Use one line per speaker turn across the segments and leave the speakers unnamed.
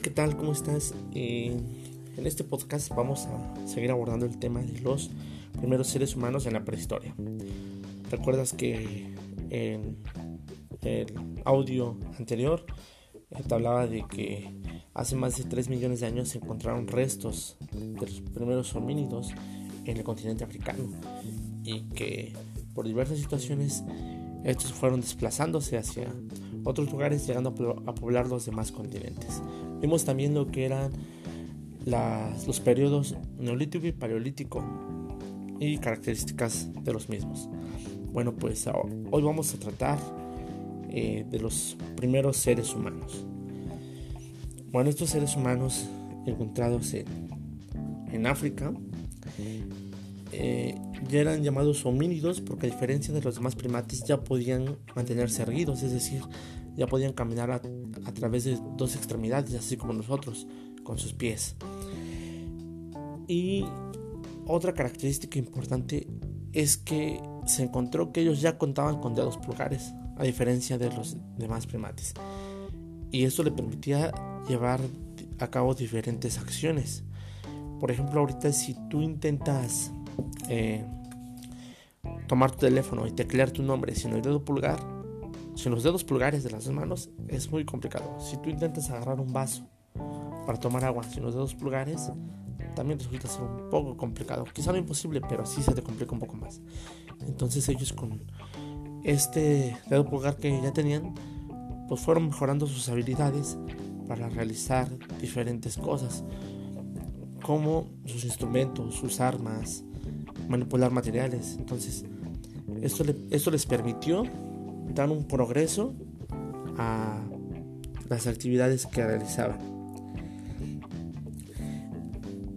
tal? ¿Cómo estás? Eh, en este podcast vamos a seguir abordando el tema de los primeros seres humanos en la prehistoria. ¿Recuerdas que en el audio anterior eh, te hablaba de que hace más de 3 millones de años se encontraron restos de los primeros homínidos en el continente africano y que por diversas situaciones estos fueron desplazándose hacia otros lugares llegando a poblar los demás continentes. Vimos también lo que eran los periodos neolítico y paleolítico y características de los mismos. Bueno, pues hoy vamos a tratar eh, de los primeros seres humanos. Bueno, estos seres humanos encontrados en, en África eh, ya eran llamados homínidos porque a diferencia de los demás primates ya podían mantenerse erguidos, es decir, ya podían caminar a, través de dos extremidades, así como nosotros, con sus pies. Y otra característica importante es que se encontró que ellos ya contaban con dedos pulgares, a diferencia de los demás primates. Y esto le permitía llevar a cabo diferentes acciones. Por ejemplo, ahorita si tú intentas eh, tomar tu teléfono y teclear tu nombre sin el dedo pulgar, sin los dedos pulgares de las manos, es muy complicado. Si tú intentas agarrar un vaso para tomar agua sin los dedos pulgares, también resulta ser un poco complicado. Quizá no imposible, pero sí se te complica un poco más. Entonces ellos con este dedo pulgar que ya tenían, pues fueron mejorando sus habilidades para realizar diferentes cosas, como sus instrumentos, sus armas, manipular materiales. Entonces, esto, esto les permitió dar un progreso a las actividades que realizaban.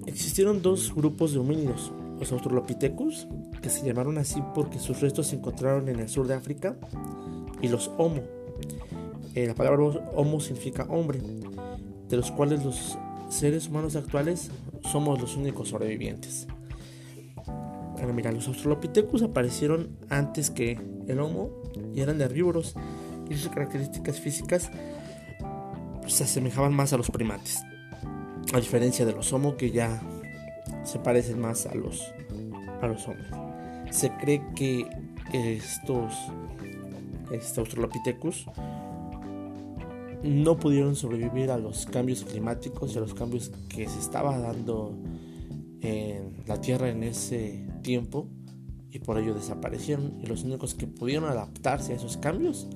Existieron dos grupos de homínidos, los Australopithecus, que se llamaron así porque sus restos se encontraron en el sur de África, y los Homo. Eh, la palabra Homo significa hombre, de los cuales los seres humanos actuales somos los únicos sobrevivientes. Mira, los Australopithecus aparecieron antes que el Homo y eran herbívoros. Y sus características físicas se asemejaban más a los primates, a diferencia de los Homo que ya se parecen más a los, a los hombres. Se cree que estos, estos Australopithecus no pudieron sobrevivir a los cambios climáticos y a los cambios que se estaba dando en la Tierra en ese tiempo y por ello desaparecieron. Y los únicos que pudieron adaptarse a esos cambios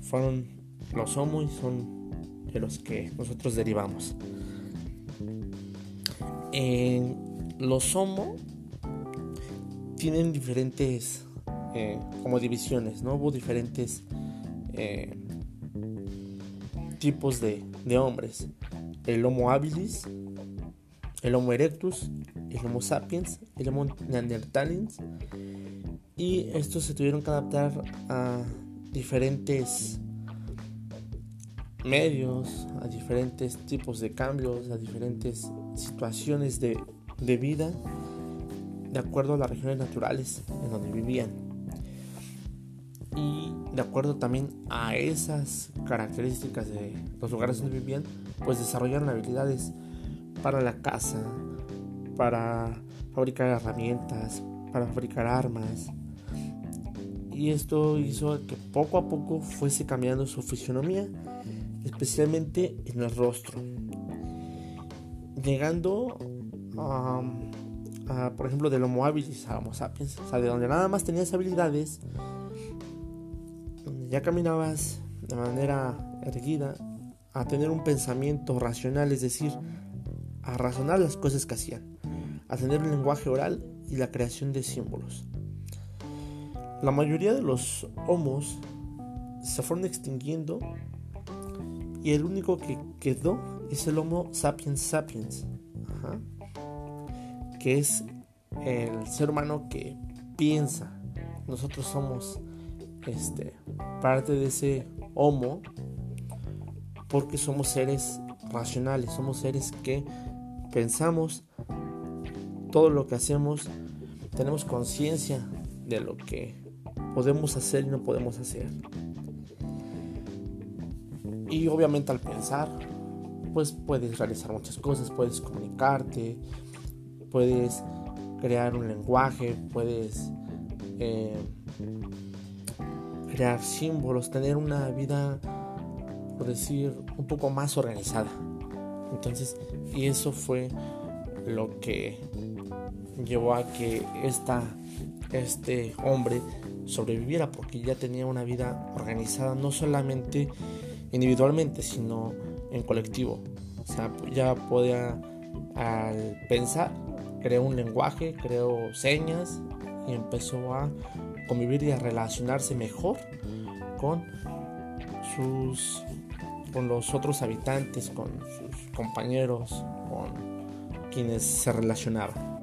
fueron los Homo y son de los que nosotros derivamos. los Homo tienen diferentes eh, como divisiones, ¿no? Hubo diferentes eh, tipos de, de hombres. El Homo habilis, el Homo erectus, el Homo sapiens, el Homo neanderthalens. Y estos se tuvieron que adaptar a diferentes medios, a diferentes tipos de cambios, a diferentes situaciones de, de vida, de acuerdo a las regiones naturales en donde vivían. Y de acuerdo también a esas características de los lugares donde vivían, pues desarrollaron habilidades para la caza, para fabricar herramientas, para fabricar armas. Y esto hizo que poco a poco fuese cambiando su fisionomía, especialmente en el rostro. Llegando a, por ejemplo, del Homo habilis a Homo sapiens, o sea, de donde nada más tenías habilidades, donde ya caminabas de manera erguida, a tener un pensamiento racional, es decir, a razonar las cosas que hacían, a tener un lenguaje oral y la creación de símbolos. La mayoría de los homos se fueron extinguiendo y el único que quedó es el Homo sapiens sapiens, que es el ser humano que piensa. Nosotros somos este, parte de ese Homo porque somos seres racionales, somos seres que pensamos, todo lo que hacemos, tenemos conciencia de lo que podemos hacer y no podemos hacer. Y obviamente al pensar, pues puedes realizar muchas cosas, puedes comunicarte, puedes crear un lenguaje, puedes eh, crear símbolos, tener una vida, por decir, un poco más organizada. Entonces, y eso fue lo que llevó a que esta, este hombre sobreviviera, porque ya tenía una vida organizada, no solamente individualmente, sino en colectivo. O sea, ya podía al pensar, creó un lenguaje, creó señas y empezó a convivir y a relacionarse mejor con sus con los otros habitantes, con sus compañeros, con quienes se relacionaban.